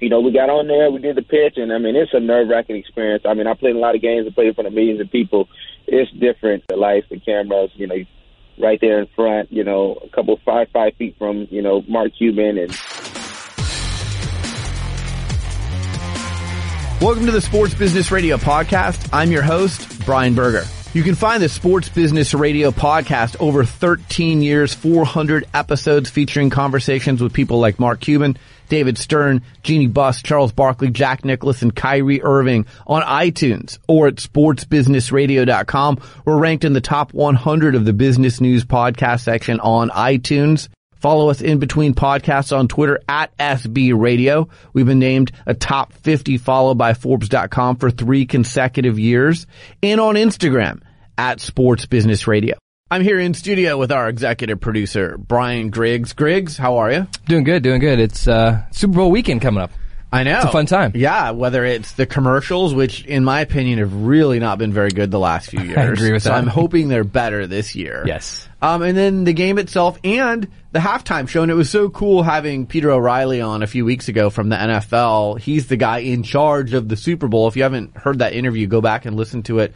you know, we got on there, we did the pitch, and I mean, it's a nerve wracking experience. I mean, I played a lot of games and played in front of millions of people. It's different. The lights, the cameras, you know, right there in front, you know, a couple five, five feet from, you know, Mark Cuban and. Welcome to the Sports Business Radio podcast. I'm your host, Brian Berger. You can find the Sports Business Radio podcast over 13 years, 400 episodes featuring conversations with people like Mark Cuban, David Stern, Jeannie Buss, Charles Barkley, Jack Nicklaus, and Kyrie Irving on iTunes or at sportsbusinessradio.com. We're ranked in the top 100 of the business news podcast section on iTunes. Follow us in between podcasts on Twitter at SB Radio. We've been named a top 50 follow by Forbes.com for three consecutive years and on Instagram at Sports Business Radio. I'm here in studio with our executive producer, Brian Griggs. Griggs, how are you? Doing good, doing good. It's uh, Super Bowl weekend coming up. I know. It's a fun time. Yeah, whether it's the commercials, which in my opinion have really not been very good the last few years. I agree with so that. I'm hoping they're better this year. Yes. Um, and then the game itself and the halftime show. And it was so cool having Peter O'Reilly on a few weeks ago from the NFL. He's the guy in charge of the Super Bowl. If you haven't heard that interview, go back and listen to it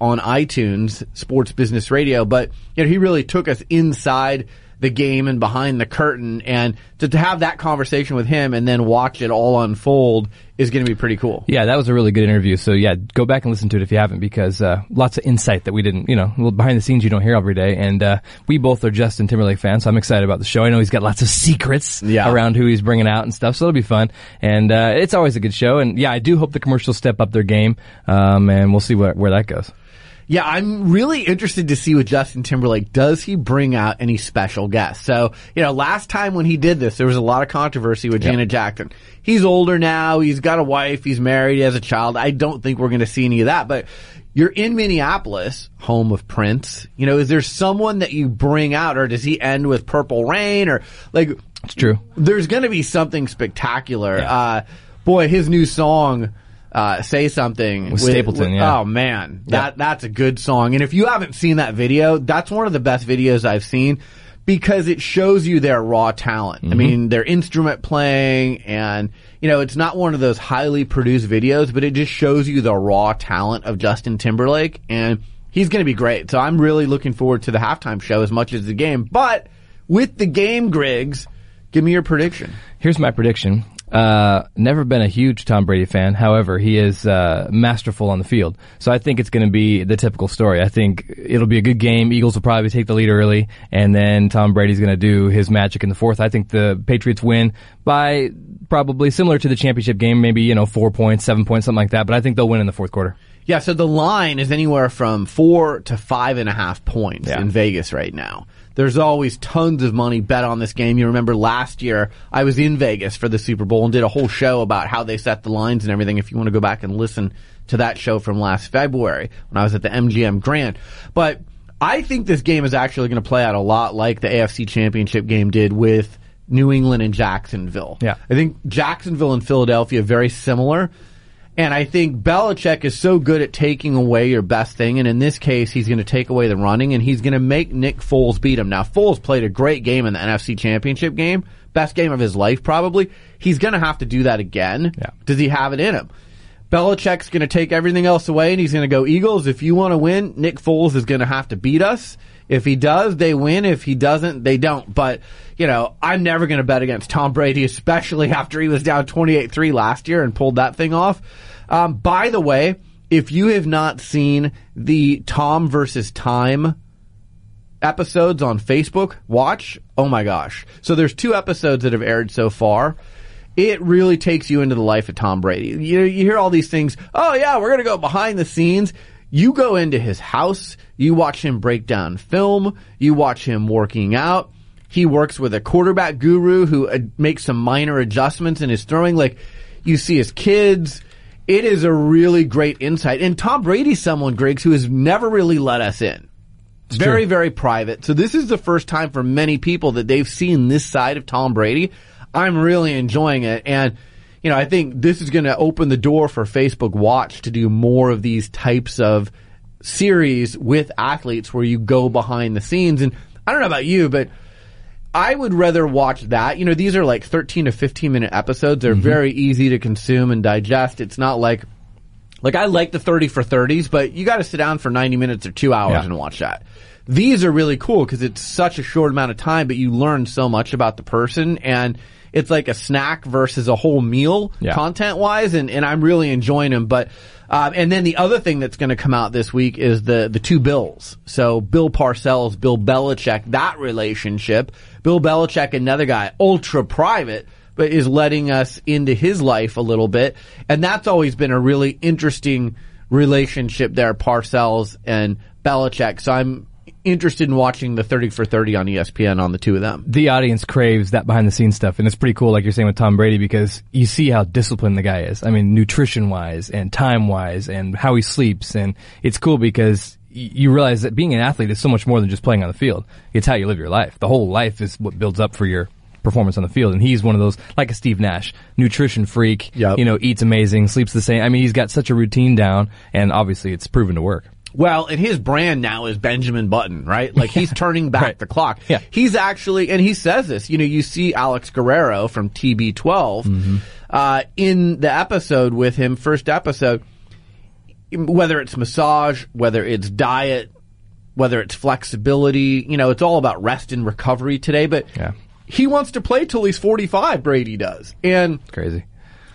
on iTunes, Sports Business Radio. But, you know, he really took us inside the game and behind the curtain and to, to have that conversation with him and then watch it all unfold is going to be pretty cool. Yeah, that was a really good interview. So yeah, go back and listen to it if you haven't because uh, lots of insight that we didn't, you know, behind the scenes you don't hear every day. And uh, we both are Justin Timberlake fans, so I'm excited about the show. I know he's got lots of secrets Yeah. around who he's bringing out and stuff, so it'll be fun. And uh, it's always a good show. And yeah, I do hope the commercials step up their game, um, and we'll see where, where that goes. Yeah, I'm really interested to see with Justin Timberlake. Does he bring out any special guests? So, you know, last time when he did this, there was a lot of controversy with Janet Jackson. He's older now. He's got a wife. He's married. He has a child. I don't think we're going to see any of that, but you're in Minneapolis, home of Prince. You know, is there someone that you bring out or does he end with Purple Rain or like, It's true. there's going to be something spectacular. Yeah. Uh, boy, his new song, uh, "Say Something" With Stapleton, yeah. Oh man, that that's a good song. And if you haven't seen that video, that's one of the best videos I've seen because it shows you their raw talent. Mm-hmm. I mean, their instrument playing, and you know, it's not one of those highly produced videos, but it just shows you the raw talent of Justin Timberlake, and he's going to be great. So I'm really looking forward to the halftime show as much as the game. But with the game, Griggs, give me your prediction. Here's my prediction. Uh, never been a huge Tom Brady fan. However, he is uh, masterful on the field. So I think it's going to be the typical story. I think it'll be a good game. Eagles will probably take the lead early, and then Tom Brady's going to do his magic in the fourth. I think the Patriots win by probably similar to the championship game, maybe you know four points, seven points, something like that. But I think they'll win in the fourth quarter. Yeah, so the line is anywhere from four to five and a half points Yeah. in Vegas right now. There's always tons of money bet on this game. You remember last year I was in Vegas for the Super Bowl and did a whole show about how they set the lines and everything. If you want to go back and listen to that show from last February when I was at the MGM Grand, but I think this game is actually going to play out a lot like the AFC Championship game did with New England and Jacksonville. Yeah. I think Jacksonville and Philadelphia are very similar. And I think Belichick is so good at taking away your best thing. And in this case, he's going to take away the running and he's going to make Nick Foles beat him. Now, Foles played a great game in the NFC championship game. Best game of his life, probably. He's going to have to do that again. Yeah. Does he have it in him? Belichick's going to take everything else away and he's going to go Eagles. If you want to win, Nick Foles is going to have to beat us. If he does, they win. If he doesn't, they don't. But, you know, I'm never going to bet against Tom Brady, especially after he was down 28-3 last year and pulled that thing off. Um, by the way, if you have not seen the Tom versus Time episodes on Facebook, watch. Oh my gosh. So there's two episodes that have aired so far. It really takes you into the life of Tom Brady. You, you hear all these things. Oh yeah, we're going to go behind the scenes. You go into his house, you watch him break down film, you watch him working out. He works with a quarterback guru who uh, makes some minor adjustments in his throwing. Like you see his kids. It is a really great insight. And Tom Brady's someone, Griggs, who has never really let us in It's very, true. very private. So this is the first time for many people that they've seen this side of Tom Brady. I'm really enjoying it. And, you know, I think this is going to open the door for Facebook Watch to do more of these types of series with athletes where you go behind the scenes. And I don't know about you, but I would rather watch that. You know, these are like 13 to 15 minute episodes. Mm-hmm. They're very easy to consume and digest. It's not like, like I like the 30 for 30s, but you got to sit down for 90 minutes or two hours Yeah. and watch that. These are really cool because it's such a short amount of time, but you learn so much about the person and it's like a snack versus a whole meal Yeah. content wise. And, and I'm really enjoying them. But, um, and then the other thing that's going to come out this week is the, the two Bills. So Bill Parcells, Bill Belichick, that relationship. Bill Belichick, another guy, ultra private, but is letting us into his life a little bit. And that's always been a really interesting relationship there, Parcells and Belichick. So I'm interested in watching the 30 for 30 on ESPN on the two of them. the audience craves that behind the scenes stuff, and it's pretty cool, like you're saying with Tom Brady, because you see how disciplined the guy is. I mean, nutrition wise and time wise, and how he sleeps, and it's cool because you realize that being an athlete is so much more than just playing on the field. It's how you live your life. The whole life is what builds up for your performance on the field, and he's one of those like a Steve Nash, nutrition freak. Yep. You know, eats amazing, sleeps the same. I mean, he's got such a routine down, and obviously it's proven to work. Well, and his brand now is Benjamin Button, right? Like he's turning back Right. the clock. Yeah. He's actually, and he says this, you know, you see Alex Guerrero from TB12, uh, in the episode with him, first episode, whether it's massage, whether it's diet, whether it's flexibility, you know, it's all about rest and recovery today, but Yeah. he wants to play till he's 45, Brady does. And Crazy.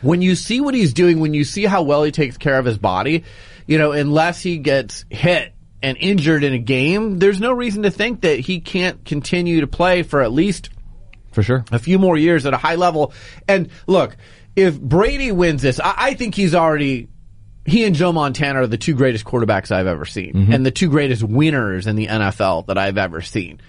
when you see what he's doing, when you see how well he takes care of his body, you know, unless he gets hit and injured in a game, there's no reason to think that he can't continue to play for at least For sure. a few more years at a high level. And look, if Brady wins this, I, I think he's already. He and Joe Montana are the two greatest quarterbacks I've ever seen, mm-hmm. and the two greatest winners in the NFL that I've ever seen.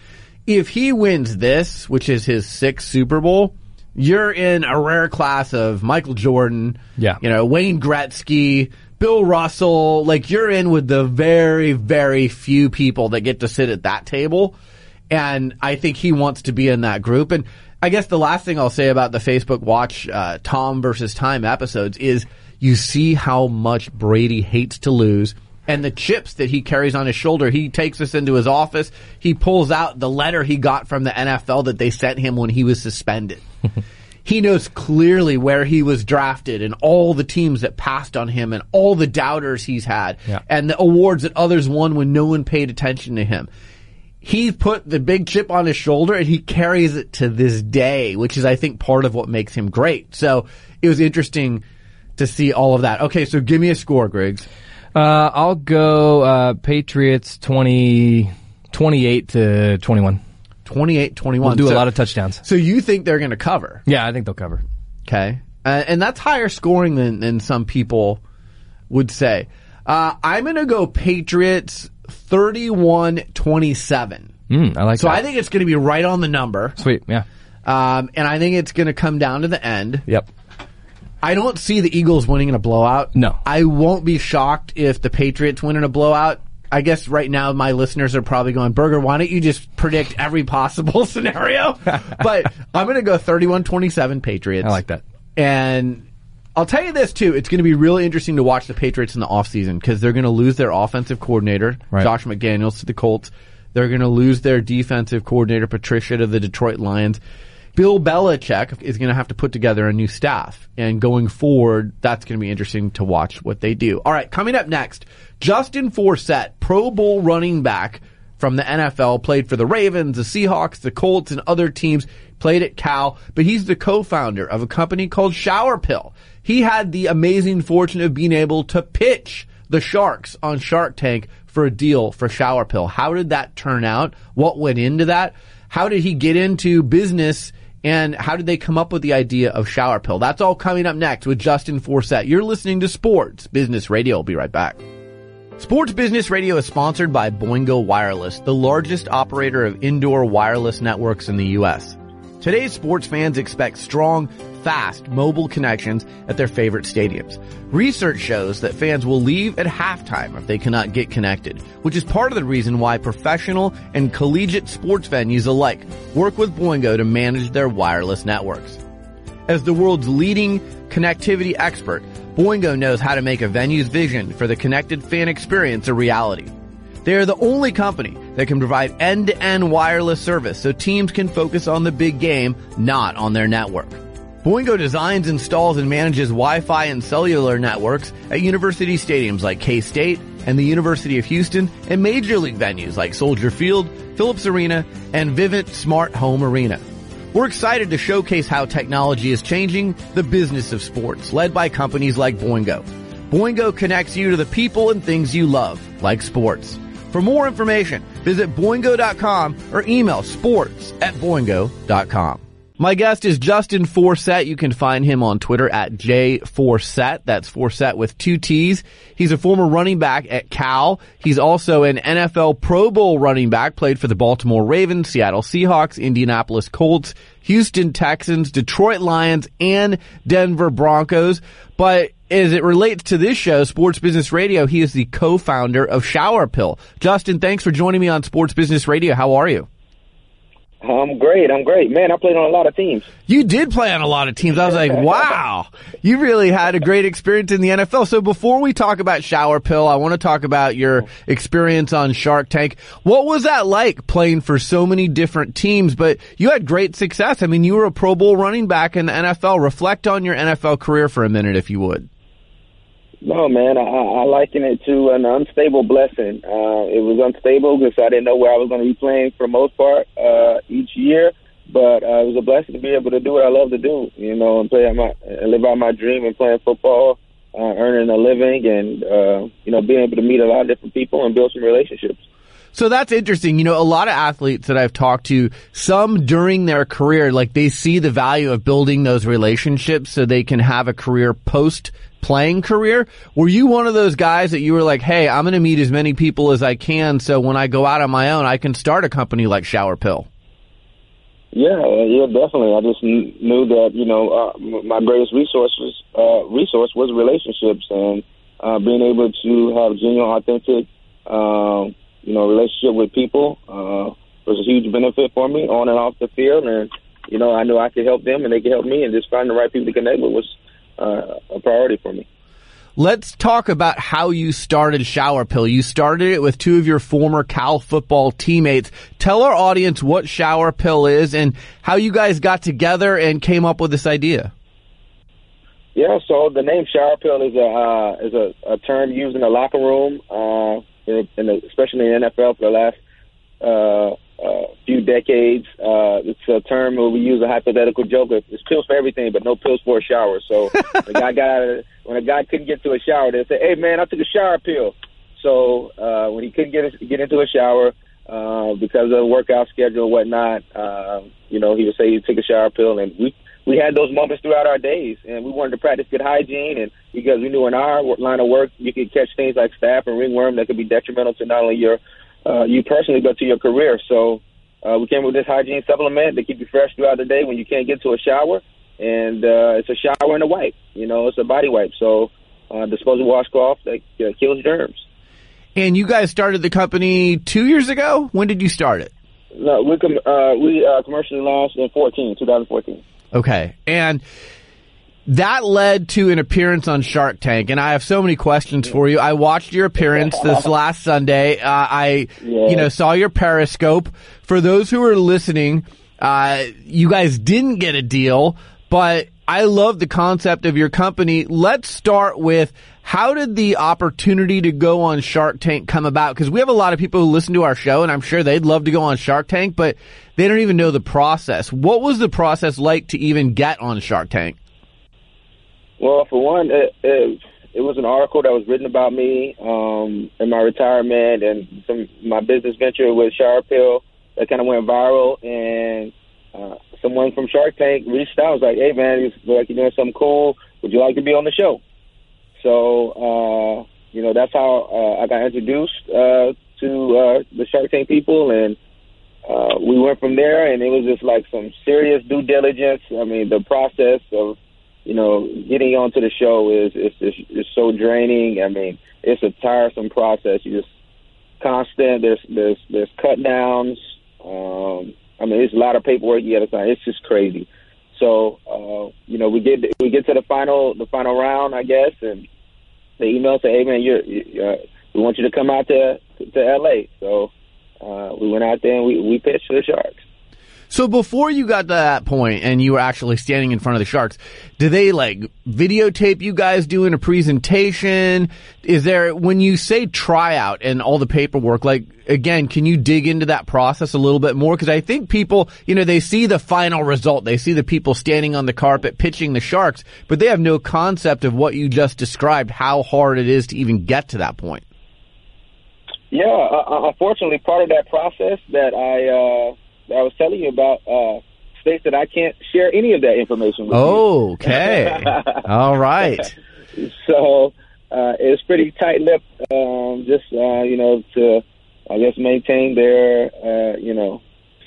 If he wins this, which is his sixth Super Bowl, you're in a rare class of Michael Jordan, Yeah. you know, Wayne Gretzky, Bill Russell. Like you're in with the very, very few people that get to sit at that table. And I think he wants to be in that group. And I guess the last thing I'll say about the Facebook Watch uh, Tom versus Time episodes is you see how much Brady hates to lose. And the chips that he carries on his shoulder, he takes us into his office. He pulls out the letter he got from the NFL that they sent him when he was suspended. he knows clearly where he was drafted and all the teams that passed on him and all the doubters he's had Yeah. and the awards that others won when no one paid attention to him he put the big chip on his shoulder and he carries it to this day, which is, I think, part of what makes him great. So it was interesting to see all of that. Okay, so give me a score, Griggs. Uh, I'll go uh, Patriots 20, 28 to 21. 28 21. We'll do so, a lot of touchdowns. So you think they're going to cover? Yeah, I think they'll cover. Okay. Uh, and that's higher scoring than, than some people would say. Uh, I'm going to go Patriots 31 27. Mm, I like that. So that. I think it's going to be right on the number. Sweet, yeah. Um, and I think it's going to come down to the end. Yep. I don't see the Eagles winning in a blowout. No. I won't be shocked if the Patriots win in a blowout. I guess right now my listeners are probably going, Burger, why don't you just predict every possible scenario? but I'm going to go 31-27 Patriots. I like that. And I'll tell you this too, it's going to be really interesting to watch the Patriots in the offseason because they're going to lose their offensive coordinator, Right. Josh McDaniels to the Colts. They're going to lose their defensive coordinator, Patricia to the Detroit Lions. Bill Belichick is going to have to put together a new staff. And going forward, that's going to be interesting to watch what they do. All right, coming up next, Justin Forsett, Pro Bowl running back from the NFL, played for the Ravens, the Seahawks, the Colts, and other teams, played at Cal, but he's the co-founder of a company called Shower Pill. He had the amazing fortune of being able to pitch the Sharks on Shark Tank for a deal for Shower Pill. How did that turn out? What went into that? How did he get into business and how did they come up with the idea of Shower Pill? That's all coming up next with Justin Forsett. You're listening to Sports Business Radio. I'll be right back. Sports Business Radio is sponsored by Boingo Wireless, the largest operator of indoor wireless networks in the U.S. Today's sports fans expect strong, fast, mobile connections at their favorite stadiums. Research shows that fans will leave at halftime if they cannot get connected, which is part of the reason why professional and collegiate sports venues alike work with Boingo to manage their wireless networks. As the world's leading connectivity expert, Boingo knows how to make a venue's vision for the connected fan experience a reality. They are the only company that can provide end-to-end wireless service so teams can focus on the big game, not on their network. Boingo designs, installs, and manages Wi-Fi and cellular networks at university stadiums like K-State and the University of Houston and major league venues like Soldier Field, Phillips Arena, and Vivint Smart Home Arena. We're excited to showcase how technology is changing the business of sports, led by companies like Boingo. Boingo connects you to the people and things you love, like sports. For more information, visit boingo.com or email sports at boingo.com. My guest is Justin Forsett. You can find him on Twitter at jforsett. That's Forsett with two T's. He's a former running back at Cal. He's also an NFL Pro Bowl running back, played for the Baltimore Ravens, Seattle Seahawks, Indianapolis Colts, Houston Texans, Detroit Lions, and Denver Broncos. But as it relates to this show, Sports Business Radio, he is the co-founder of Shower Pill. Justin, thanks for joining me on Sports Business Radio. How are you? I'm great. I'm great. Man, I played on a lot of teams. You did play on a lot of teams. I was like, wow, you really had a great experience in the NFL. So before we talk about Shower Pill, I want to talk about your experience on Shark Tank. What was that like playing for so many different teams, but you had great success? I mean, you were a Pro Bowl running back in the NFL. Reflect on your NFL career for a minute, if you would. No, man, I, I liken it to an unstable blessing. Uh, it was unstable because I didn't know where I was going to be playing for most part uh, each year. But uh, it was a blessing to be able to do what I love to do, you know, and play out my, and live out my dream and playing football, uh, earning a living, and uh, you know, being able to meet a lot of different people and build some relationships. So that's interesting. You know, a lot of athletes that I've talked to, some during their career, like they see the value of building those relationships so they can have a career post playing career. Were you one of those guys that you were like, hey, I'm going to meet as many people as I can so when I go out on my own, I can start a company like Shower Pill? Yeah, yeah, definitely. I just knew that you know uh, my greatest resources uh, resource was relationships and uh, being able to have genuine, authentic, uh, you know, relationship with people uh, was a huge benefit for me on and off the field. And you know, I knew I could help them and they could help me, and just finding the right people to connect with was uh, a priority for me. Let's talk about how you started Shower Pill. You started it with two of your former Cal football teammates. Tell our audience what Shower Pill is and how you guys got together and came up with this idea. Yeah, so the name Shower Pill is a uh, is a, a term used in the locker room, uh, in, the, especially in the NFL for the last uh, few decades. Uh, it's a term where we use a hypothetical joke. It's pills for everything, but no pills for a shower. So the guy got out of, when a guy couldn't get to a shower, they say, "Hey man, I took a shower pill." So uh, when he couldn't get get into a shower uh, because of workout schedule and whatnot, uh, you know, he would say he took a shower pill, and we we had those moments throughout our days, and we wanted to practice good hygiene, and because we knew in our line of work you could catch things like staph and ringworm that could be detrimental to not only your uh, you personally, but to your career. So uh, we came with this hygiene supplement to keep you fresh throughout the day when you can't get to a shower, and uh, it's a shower and a wipe. You know, it's a body wipe. So uh, disposable washcloth that uh, kills germs. And you guys started the company two years ago. When did you start it? No, we com- uh, we uh, commercially launched in 14, 2014. Okay, and that led to an appearance on Shark Tank, and I have so many questions for you. I watched your appearance this last Sunday. Uh, I, Yeah. you know, saw your Periscope. For those who are listening, uh, you guys didn't get a deal, but I love the concept of your company. Let's start with how did the opportunity to go on Shark Tank come about? Because we have a lot of people who listen to our show, and I'm sure they'd love to go on Shark Tank, but they don't even know the process. What was the process like to even get on Shark Tank? Well, for one, it, it, it was an article that was written about me um, in my retirement and some my business venture with Shower Pill that kind of went viral. And uh, someone from Shark Tank reached out. I was like, "Hey, man, you like you're doing something cool. Would you like to be on the show?" So, uh, you know, that's how uh, I got introduced uh, to uh, the Shark Tank people, and uh, we went from there. And it was just like some serious due diligence. I mean, the process of you know, getting onto the show is is is, is so draining. I mean, it's a tiresome process. You just constant. There's there's there's cut downs. Um, I mean, it's a lot of paperwork you got to sign. It's just crazy. So, uh, you know, we get we get to the final the final round, I guess, and the email say, "Hey, man, you're, you uh, we want you to come out to to LA." So, uh, we went out there and we, we pitched the Sharks. So before you got to that point and you were actually standing in front of the Sharks, do they like videotape you guys doing a presentation? Is there, when you say tryout and all the paperwork, like again, can you dig into that process a little bit more? Cause I think people, you know, they see the final result. They see the people standing on the carpet pitching the Sharks, but they have no concept of what you just described, how hard it is to even get to that point. Yeah, uh, unfortunately, part of that process that I, uh, I was telling you about uh, states that I can't share any of that information with oh, okay. All right. So uh, it's pretty tight-lipped, um, just, uh, you know, to, I guess, maintain their, uh, you know,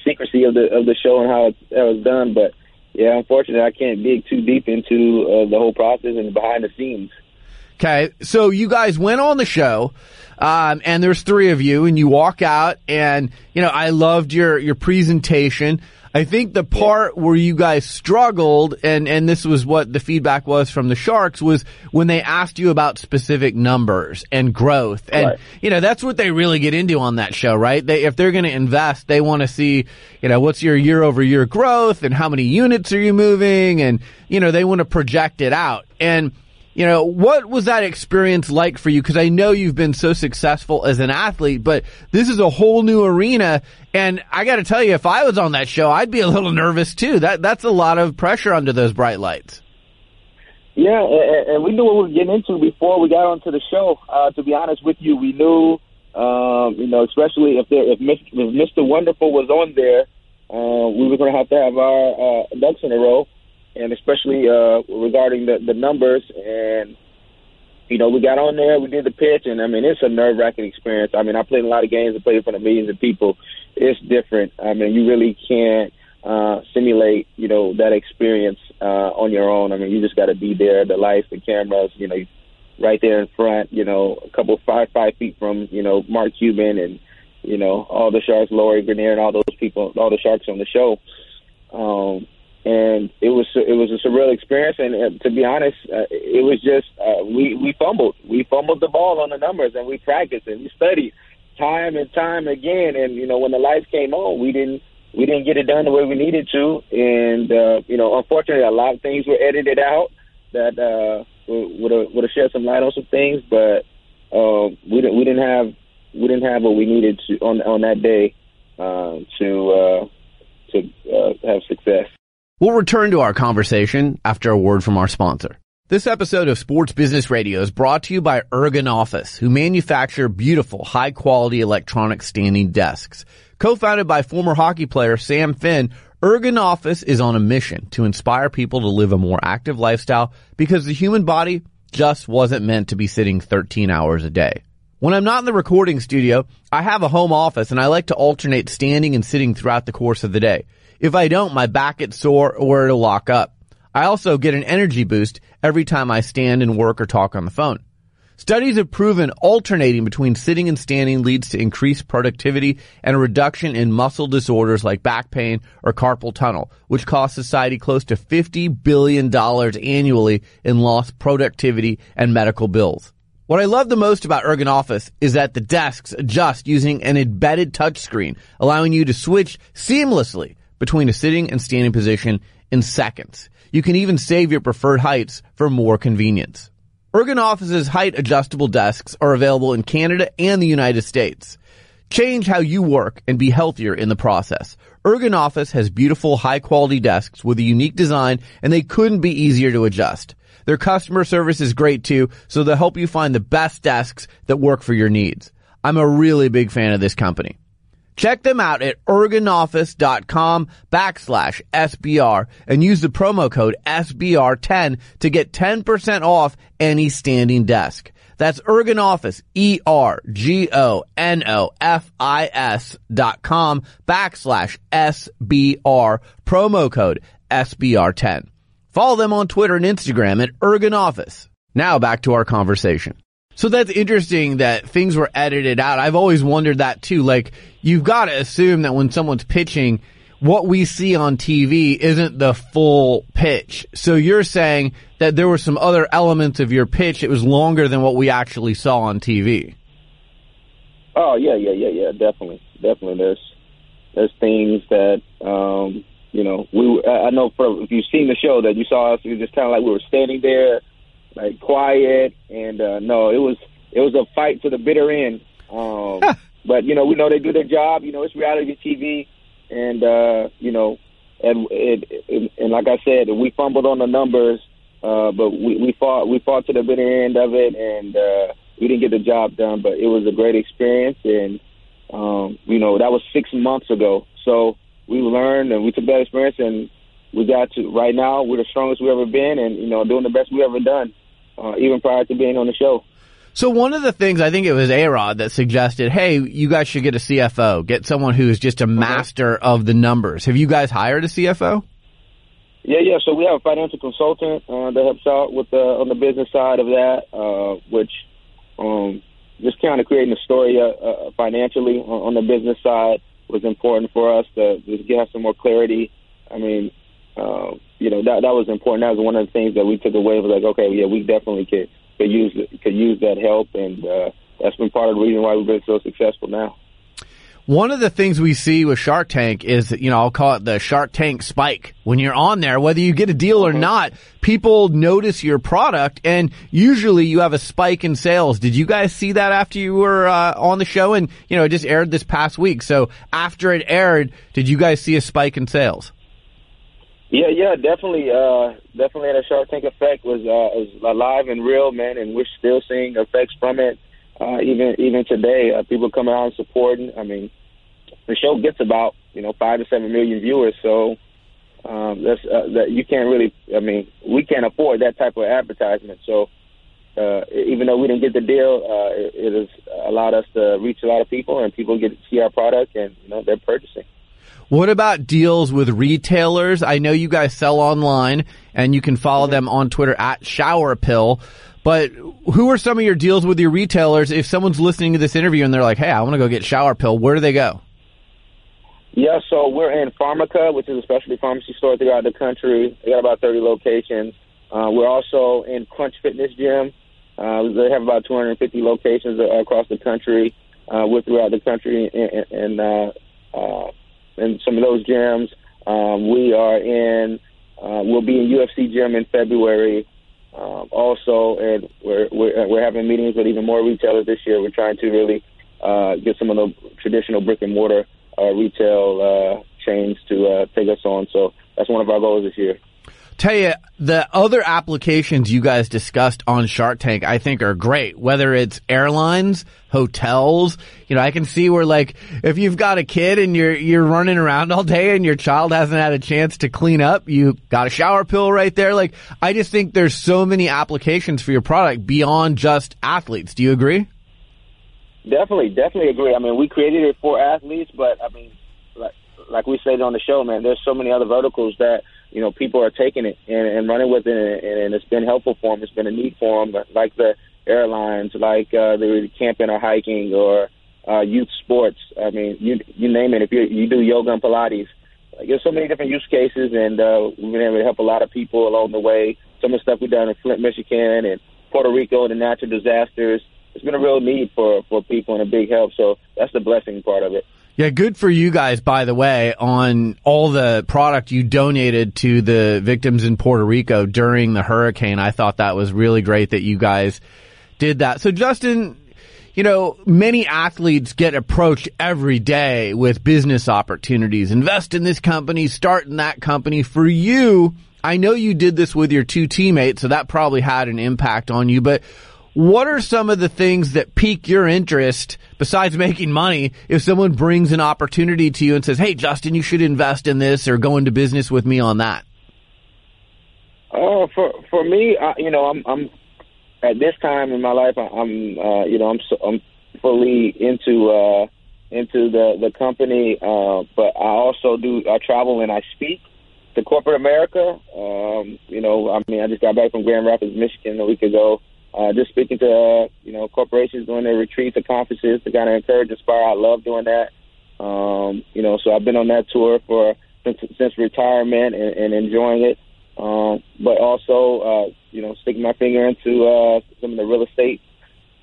secrecy of the of the show and how it, how it's done. But, yeah, unfortunately, I can't dig too deep into uh, the whole process and behind the scenes. Okay, so you guys went on the show, um, and there's three of you, and you walk out, and you know I loved your your presentation. I think the part where you guys struggled, and and this was what the feedback was from the Sharks, was when they asked you about specific numbers and growth, and Right. you know that's what they really get into on that show, right? They if they're going to invest, they want to see, you know, what's your year over year growth, and how many units are you moving, and you know they want to project it out, and you know, what was that experience like for you? Because I know you've been so successful as an athlete, but this is a whole new arena. And I got to tell you, if I was on that show, I'd be a little nervous too. That that's a lot of pressure under those bright lights. Yeah, and, and we knew what we were getting into before we got onto the show. Uh, to be honest with you, we knew, um, you know, especially if there, if Mr. Wonderful was on there, uh, we were going to have to have our uh, ducks in a row, and especially uh, regarding the, the numbers. And you know, we got on there, we did the pitch, and I mean, it's a nerve wracking experience. I mean, I played a lot of games, I played in front of millions of people. It's different. I mean, you really can't uh, simulate, you know, that experience uh, on your own. I mean, you just got to be there, the lights, the cameras, you know, right there in front, you know, a couple five five feet from, you know, Mark Cuban and, you know, all the sharks, Lori Greiner, and all those people, all the sharks on the show. Um, and it was it was a surreal experience. And uh, to be honest, uh, it was just uh, we we fumbled, we fumbled the ball on the numbers, and we practiced and we studied time and time again. And you know, when the lights came on, we didn't we didn't get it done the way we needed to. And uh, you know, unfortunately, a lot of things were edited out that uh, would have would have shed some light on some things, but uh, we didn't we didn't have we didn't have what we needed to on on that day uh, to uh, to uh, have success. We'll return to our conversation after a word from our sponsor. This episode of Sports Business Radio is brought to you by Ergonofis, who manufacture beautiful, high quality electronic standing desks. Co-founded by former hockey player Sam Finn, Ergonofis is on a mission to inspire people to live a more active lifestyle because the human body just wasn't meant to be sitting 13 hours a day. When I'm not in the recording studio, I have a home office and I like to alternate standing and sitting throughout the course of the day. If I don't, my back gets sore or it'll lock up. I also get an energy boost every time I stand and work or talk on the phone. Studies have proven alternating between sitting and standing leads to increased productivity and a reduction in muscle disorders like back pain or carpal tunnel, which cost society close to $50 billion annually in lost productivity and medical bills. What I love the most about Ergonofis is that the desks adjust using an embedded touchscreen, allowing you to switch seamlessly between a sitting and standing position in seconds. You can even save your preferred heights for more convenience. Ergonofis's height adjustable desks are available in Canada and the United States. Change how you work and be healthier in the process. Ergonofis has beautiful high quality desks with a unique design and they couldn't be easier to adjust. Their customer service is great too, so they'll help you find the best desks that work for your needs. I'm a really big fan of this company. Check them out at ergonofis.com backslash SBR and use the promo code SBR10 to get 10% off any standing desk. That's Ergonofis, E-R-G-O-N-O-F-I-S dot com backslash SBR, promo code SBR10. Follow them on Twitter and Instagram at Ergonofis. Now back to our conversation. So that's interesting that things were edited out. I've always wondered that too. Like, you've got to assume that when someone's pitching, what we see on TV isn't the full pitch. So you're saying that there were some other elements of your pitch. It was longer than what we actually saw on TV. Oh yeah, yeah, yeah, yeah. Definitely, definitely. There's there's things that um, you know we. I know for if you've seen the show that you saw us, it was just kind of like we were standing there, like quiet, and uh, no, it was it was a fight to the bitter end. Um, but you know, we know they do their job. You know, it's reality TV, and uh, you know, and it, it, and like I said, we fumbled on the numbers, uh, but we, we fought we fought to the bitter end of it, and uh, we didn't get the job done. But it was a great experience, and um, you know, that was six months ago. So we learned and we took that experience, and we got to right now we're the strongest we've ever been, and you know, doing the best we've ever done, uh, even prior to being on the show. So one of the things I think it was A-Rod that suggested, hey, you guys should get a CFO, get someone who is just a master of the numbers. Have you guys hired a CFO? Yeah, yeah. So we have a financial consultant uh, that helps out with the on the business side of that, uh, which um, just kind of creating a story uh, uh, financially on, on the business side was important for us to just get some more clarity. I mean, uh, you know that that was important. That was one of the things that we took away. Was like, okay, yeah, we definitely could could use could use that help, and uh, that's been part of the reason why we've been so successful now. One of the things we see with Shark Tank is, you know, I'll call it the Shark Tank spike. When you're on there, whether you get a deal or not, people notice your product and usually you have a spike in sales. Did you guys see that after you were uh, on the show? And, you know, it just aired this past week. So after it aired, did you guys see a spike in sales? Yeah, yeah, definitely, uh, definitely. The Shark Tank effect was uh, was alive and real, man, and we're still seeing effects from it. Uh, even even today, uh, people coming out and supporting. I mean, the show gets about you know five to seven million viewers, so um, that's uh, that you can't really. I mean, we can't afford that type of advertisement. So uh, even though we didn't get the deal, uh, it, it has allowed us to reach a lot of people, and people get to see our product, and you know they're purchasing. What about deals with retailers? I know you guys sell online and you can follow them on Twitter at Shower Pill. But who are some of your deals with your retailers? If someone's listening to this interview and they're like, "Hey, I want to go get Shower Pill," where do they go? Yeah, so we're in Pharmaca, which is a specialty pharmacy store throughout the country. They got about 30 locations. Uh, we're also in Crunch Fitness Gym. Uh, they have about 250 locations across the country. Uh, we're throughout the country, and, and uh, uh, in some of those gyms. Um, we are in. Uh, we'll be in UFC gym in February. Um, also, and we're, we're we're having meetings with even more retailers this year. We're trying to really uh, get some of the traditional brick and mortar uh, retail uh, chains to uh, take us on. So that's one of our goals this year tell you the other applications you guys discussed on Shark Tank I think are great. Whether it's airlines, hotels, you know, I can see where like if you've got a kid and you're you're running around all day and your child hasn't had a chance to clean up, you got a shower pill right there. Like I just think there's so many applications for your product beyond just athletes. Do you agree? Definitely, definitely agree. I mean, we created it for athletes, but I mean, like like we said on the show, man, there's so many other verticals that you know, people are taking it and, and running with it, and, and it's been helpful for them. It's been a need for them, like the airlines, like uh, the camping or hiking or uh, youth sports. I mean, you you name it. If you you do yoga and Pilates, there's so many different use cases, and uh, we've been able to help a lot of people along the way. Some of the stuff we've done in Flint, Michigan, and Puerto Rico, the natural disasters. It's been a real need for for people and a big help. So that's the blessing part of it. Yeah, good for you guys, by the way, on all the product you donated to the victims in Puerto Rico during the hurricane. I thought that was really great that you guys did that. So Justin, you know, many athletes get approached every day with business opportunities. Invest in this company, start in that company. For you, I know you did this with your two teammates, so that probably had an impact on you, but what are some of the things that pique your interest besides making money if someone brings an opportunity to you and says, Hey, Justin, you should invest in this or go into business with me on that? Oh, uh, for for me, I, you know, I'm I'm at this time in my life, I'm uh, you know, I'm so, I'm fully into uh, into the the company, uh, but I also do I travel and I speak to corporate America. Um, you know, I mean, I just got back from Grand Rapids, Michigan a week ago uh, just speaking to uh, you know corporations doing their retreats or conferences to kind of encourage, inspire. I love doing that. Um, you know, so I've been on that tour for since, since retirement and, and enjoying it. Um, but also, uh, you know, sticking my finger into uh, some of the real estate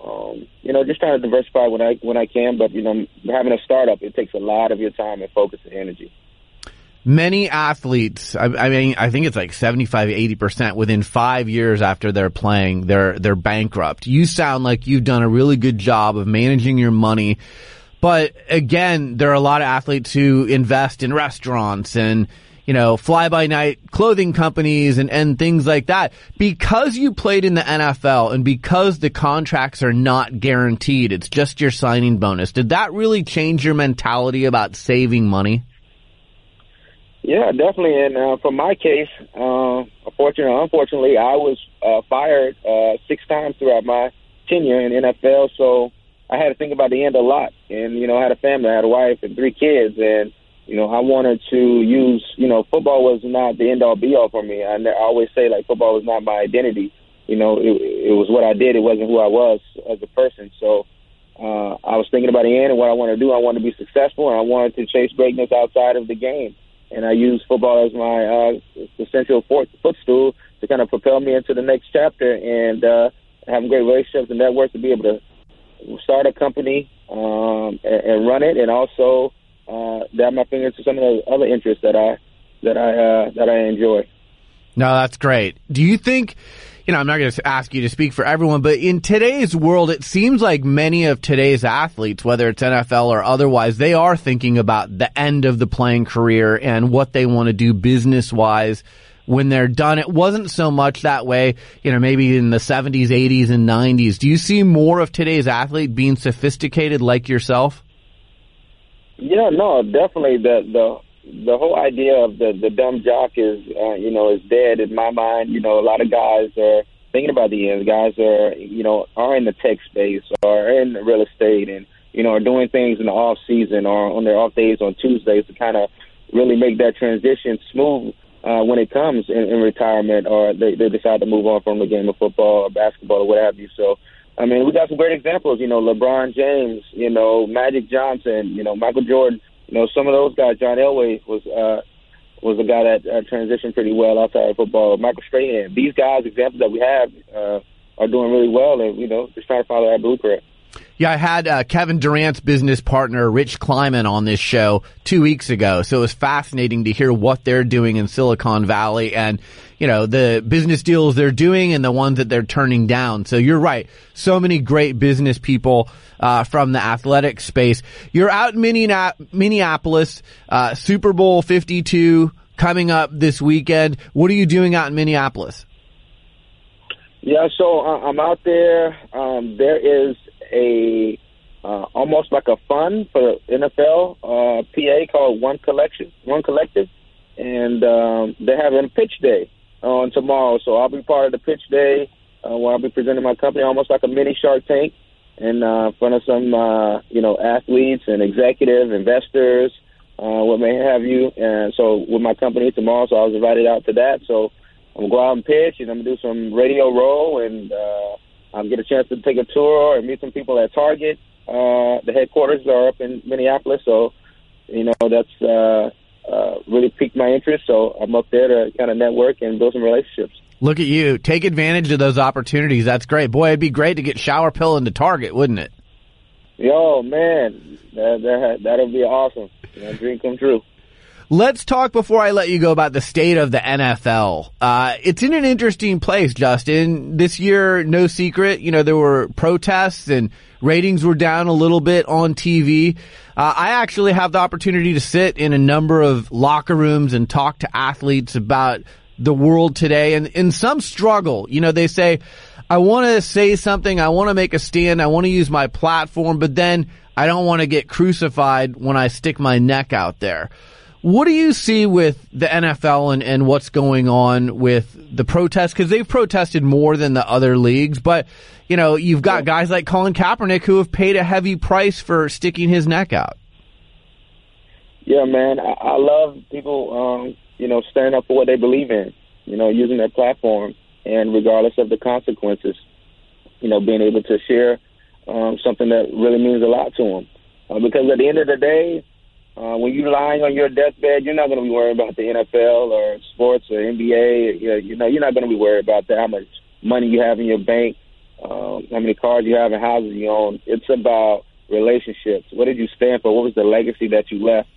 um, you know, just trying to diversify when I when I can. But you know, having a startup, it takes a lot of your time and focus and energy. Many athletes, I, I mean, I think it's like 75, 80% within five years after they're playing, they're, they're bankrupt. You sound like you've done a really good job of managing your money. But again, there are a lot of athletes who invest in restaurants and, you know, fly by night clothing companies and, and things like that. Because you played in the NFL and because the contracts are not guaranteed, it's just your signing bonus. Did that really change your mentality about saving money? Yeah, definitely. And uh, for my case, uh, unfortunately, unfortunately, I was uh, fired uh, six times throughout my tenure in NFL. So I had to think about the end a lot. And you know, I had a family, I had a wife and three kids, and you know, I wanted to use. You know, football was not the end all be all for me. I, I always say like football was not my identity. You know, it, it was what I did. It wasn't who I was as a person. So. Uh, I was thinking about the end and what I want to do. I wanted to be successful, and I wanted to chase greatness outside of the game and I use football as my uh, essential footstool to kind of propel me into the next chapter and uh, having great relationships and networks to be able to start a company um, and, and run it, and also uh, dab my fingers to some of the other interests that I that I uh, that I enjoy. No, that's great. Do you think? You know, I'm not going to ask you to speak for everyone, but in today's world, it seems like many of today's athletes, whether it's NFL or otherwise, they are thinking about the end of the playing career and what they want to do business wise when they're done. It wasn't so much that way, you know, maybe in the 70s, 80s, and 90s. Do you see more of today's athlete being sophisticated like yourself? Yeah, no, definitely. The the the whole idea of the the dumb jock is uh, you know is dead in my mind. You know, a lot of guys are thinking about the end. Guys are you know are in the tech space or in real estate and you know are doing things in the off season or on their off days on Tuesdays to kind of really make that transition smooth uh, when it comes in, in retirement or they, they decide to move on from the game of football or basketball or what have you. So. I mean, we got some great examples. You know, LeBron James. You know, Magic Johnson. You know, Michael Jordan you know, some of those guys, John Elway was uh, was a guy that uh, transitioned pretty well outside of football. Michael Strahan. These guys, examples that we have, uh, are doing really well, and you know, just trying to follow that blueprint. Yeah, I had uh, Kevin Durant's business partner, Rich Kleiman, on this show two weeks ago. So it was fascinating to hear what they're doing in Silicon Valley and, you know, the business deals they're doing and the ones that they're turning down. So you're right. So many great business people uh, from the athletic space. You're out in Minneapolis, uh, Super Bowl 52 coming up this weekend. What are you doing out in Minneapolis? Yeah, so uh, I'm out there. Um, there is a uh, almost like a fund for NFL uh, PA called One Collection, One Collective, and um, they're having a pitch day on tomorrow. So I'll be part of the pitch day uh, where I'll be presenting my company, almost like a mini Shark Tank, in uh, front of some uh, you know athletes and executive investors, uh, what may have you. And so with my company tomorrow, so I was invited out to that. So I'm gonna go out and pitch, and I'm gonna do some radio roll and. Uh, um, get a chance to take a tour and meet some people at Target. Uh, the headquarters are up in Minneapolis, so you know that's uh, uh, really piqued my interest. So I'm up there to kind of network and build some relationships. Look at you. Take advantage of those opportunities. That's great. Boy, it'd be great to get shower pill into Target, wouldn't it? Yo, man, that, that, that'll be awesome. You know, dream come true. Let's talk before I let you go about the state of the NFL. Uh, it's in an interesting place, Justin. This year, no secret, you know, there were protests and ratings were down a little bit on TV. Uh, I actually have the opportunity to sit in a number of locker rooms and talk to athletes about the world today and in some struggle. You know, they say, I want to say something. I want to make a stand. I want to use my platform, but then I don't want to get crucified when I stick my neck out there. What do you see with the NFL and, and what's going on with the protests? Because they've protested more than the other leagues, but you know you've got guys like Colin Kaepernick who have paid a heavy price for sticking his neck out. Yeah, man, I, I love people, um, you know, standing up for what they believe in. You know, using their platform, and regardless of the consequences, you know, being able to share um, something that really means a lot to them. Uh, because at the end of the day, uh, when you're lying on your deathbed, you're not going to be worried about the NFL or sports or NBA. You know, you're not going to be worried about that, how much money you have in your bank. Uh, how many cars you have and houses you own. It's about relationships. What did you stand for? What was the legacy that you left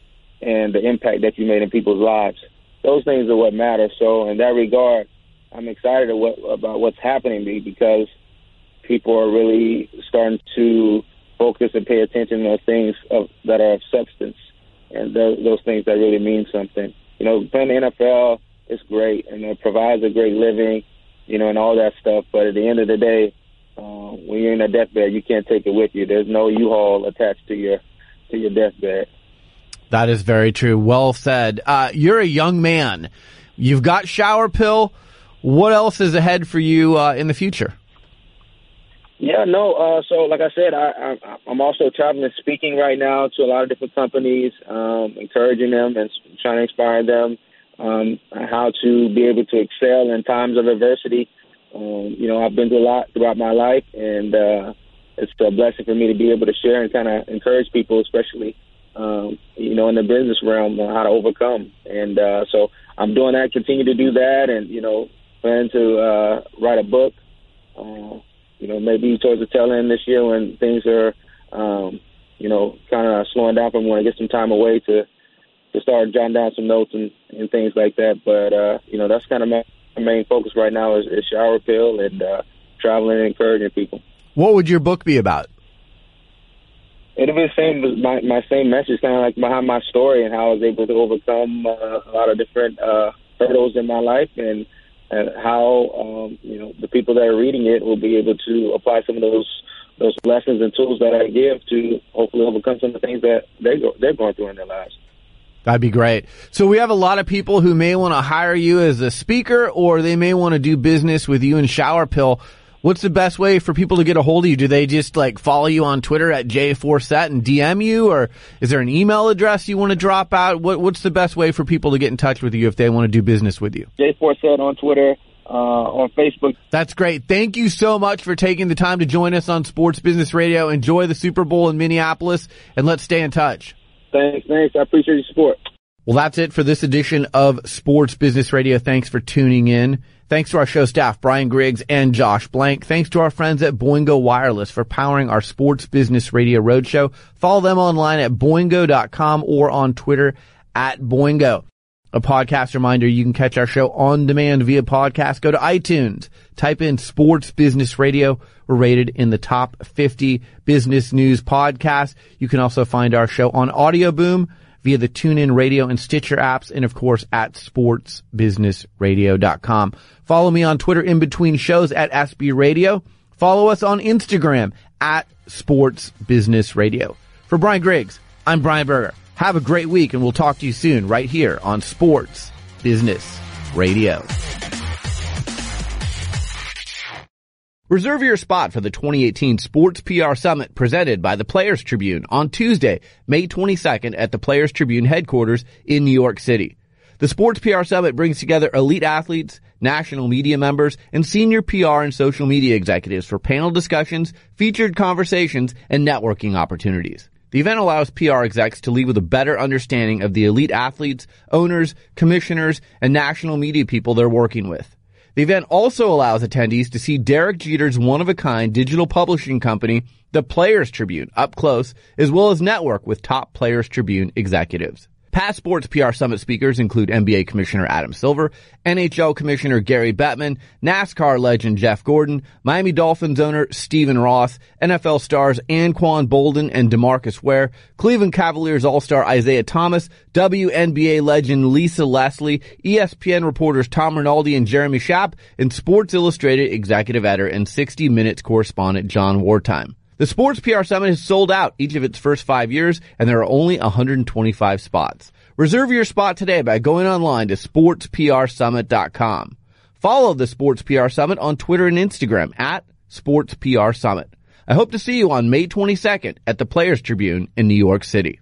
and the impact that you made in people's lives? Those things are what matter. So in that regard, I'm excited about what's happening because people are really starting to focus and pay attention to things of, that are of substance and those, those things that really mean something. You know, playing the NFL is great and it provides a great living, you know, and all that stuff. But at the end of the day, uh, when you're in a deathbed, you can't take it with you. There's no U-Haul attached to your to your deathbed. That is very true. Well said. Uh, you're a young man. You've got shower pill. What else is ahead for you uh, in the future? Yeah, no. Uh, so, like I said, I, I, I'm also traveling and speaking right now to a lot of different companies, um, encouraging them and trying to inspire them um, how to be able to excel in times of adversity. Um, you know, I've been through a lot throughout my life, and uh, it's a blessing for me to be able to share and kind of encourage people, especially um, you know in the business realm, on how to overcome. And uh, so I'm doing that, continue to do that, and you know, plan to uh, write a book. Uh, you know, maybe towards the tail end this year when things are, um, you know, kind of slowing down me when I get some time away to to start jotting down some notes and, and things like that. But uh, you know, that's kind of my main focus right now is, is shower pill and uh, traveling and encouraging people. What would your book be about? It'll be the same my my same message, kind of like behind my story and how I was able to overcome uh, a lot of different uh, hurdles in my life and and how um, you know the people that are reading it will be able to apply some of those those lessons and tools that I give to hopefully overcome some of the things that they go, they're going through in their lives. That'd be great. So we have a lot of people who may want to hire you as a speaker, or they may want to do business with you in Shower Pill. What's the best way for people to get a hold of you? Do they just like follow you on Twitter at J4Set and DM you, or is there an email address you want to drop out? What, what's the best way for people to get in touch with you if they want to do business with you? J4Set on Twitter, uh, on Facebook. That's great. Thank you so much for taking the time to join us on Sports Business Radio. Enjoy the Super Bowl in Minneapolis, and let's stay in touch. Thanks, thanks. I appreciate your support. Well, that's it for this edition of Sports Business Radio. Thanks for tuning in. Thanks to our show staff, Brian Griggs and Josh Blank. Thanks to our friends at Boingo Wireless for powering our Sports Business Radio Roadshow. Follow them online at boingo.com or on Twitter at Boingo. A podcast reminder, you can catch our show on demand via podcast. Go to iTunes, type in Sports Business Radio. We're rated in the top 50 business news podcasts. You can also find our show on Audio Boom via the TuneIn Radio and Stitcher apps, and of course at sportsbusinessradio.com. Follow me on Twitter in between shows at SB Radio. Follow us on Instagram at Sports Business Radio. For Brian Griggs, I'm Brian Berger. Have a great week and we'll talk to you soon right here on Sports Business Radio. Reserve your spot for the 2018 Sports PR Summit presented by the Players Tribune on Tuesday, May 22nd at the Players Tribune headquarters in New York City. The Sports PR Summit brings together elite athletes, national media members, and senior PR and social media executives for panel discussions, featured conversations, and networking opportunities. The event allows PR execs to leave with a better understanding of the elite athletes, owners, commissioners, and national media people they're working with. The event also allows attendees to see Derek Jeter's one-of-a-kind digital publishing company, the Players Tribune, up close, as well as network with top Players Tribune executives. Past Sports PR Summit speakers include NBA Commissioner Adam Silver, NHL Commissioner Gary Bettman, NASCAR legend Jeff Gordon, Miami Dolphins owner Stephen Ross, NFL stars Anquan Boldin and DeMarcus Ware, Cleveland Cavaliers All-Star Isaiah Thomas, WNBA legend Lisa Leslie, ESPN reporters Tom Rinaldi and Jeremy Schaap, and Sports Illustrated executive editor and 60 Minutes correspondent Jon Wertheim. The Sports PR Summit has sold out each of its first five years, and there are only 125 spots. Reserve your spot today by going online to sportsprsummit.com. Follow the Sports PR Summit on Twitter and Instagram at Sports PR Summit. I hope to see you on May 22nd at the Players Tribune in New York City.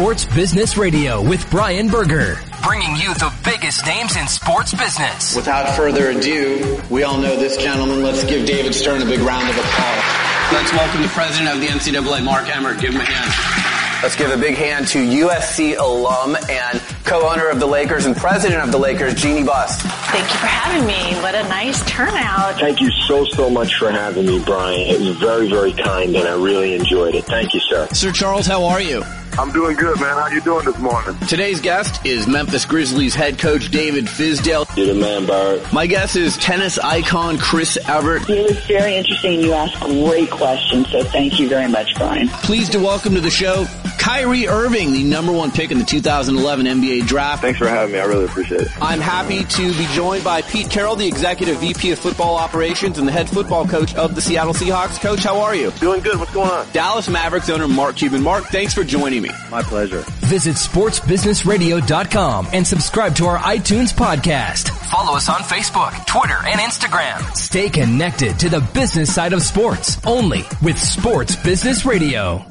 Sports Business Radio with Brian Berger, bringing you the biggest names in sports business. Without further ado, we all know this gentleman. Let's give David Stern a big round of applause. Let's welcome the president of the NCAA, Mark Emmert. Give him a hand. Let's give a big hand to USC alum and co-owner of the Lakers and president of the Lakers, Jeanie Buss. Thank you for having me. What a nice turnout. Thank you so, so much for having me, Brian. It was very, very kind, and I really enjoyed it. Thank you, sir. Sir Charles, how are you? I'm doing good, man. How you doing this morning? Today's guest is Memphis Grizzlies head coach David Fizdale. You're the man, Bird. My guest is tennis icon Chris Evert. It was very interesting. You asked great questions, so thank you very much, Brian. Pleased to welcome to the show Kyrie Irving, the number one pick in the 2011 NBA draft. Thanks for having me. I really appreciate it. I'm happy to be joined by Pete Carroll, the executive VP of football operations and the head football coach of the Seattle Seahawks. Coach, how are you? Doing good. What's going on? Dallas Mavericks owner Mark Cuban. Mark, thanks for joining me. My pleasure. Visit sportsbusinessradio.com and subscribe to our iTunes podcast. Follow us on Facebook, Twitter, and Instagram. Stay connected to the business side of sports only with Sports Business Radio.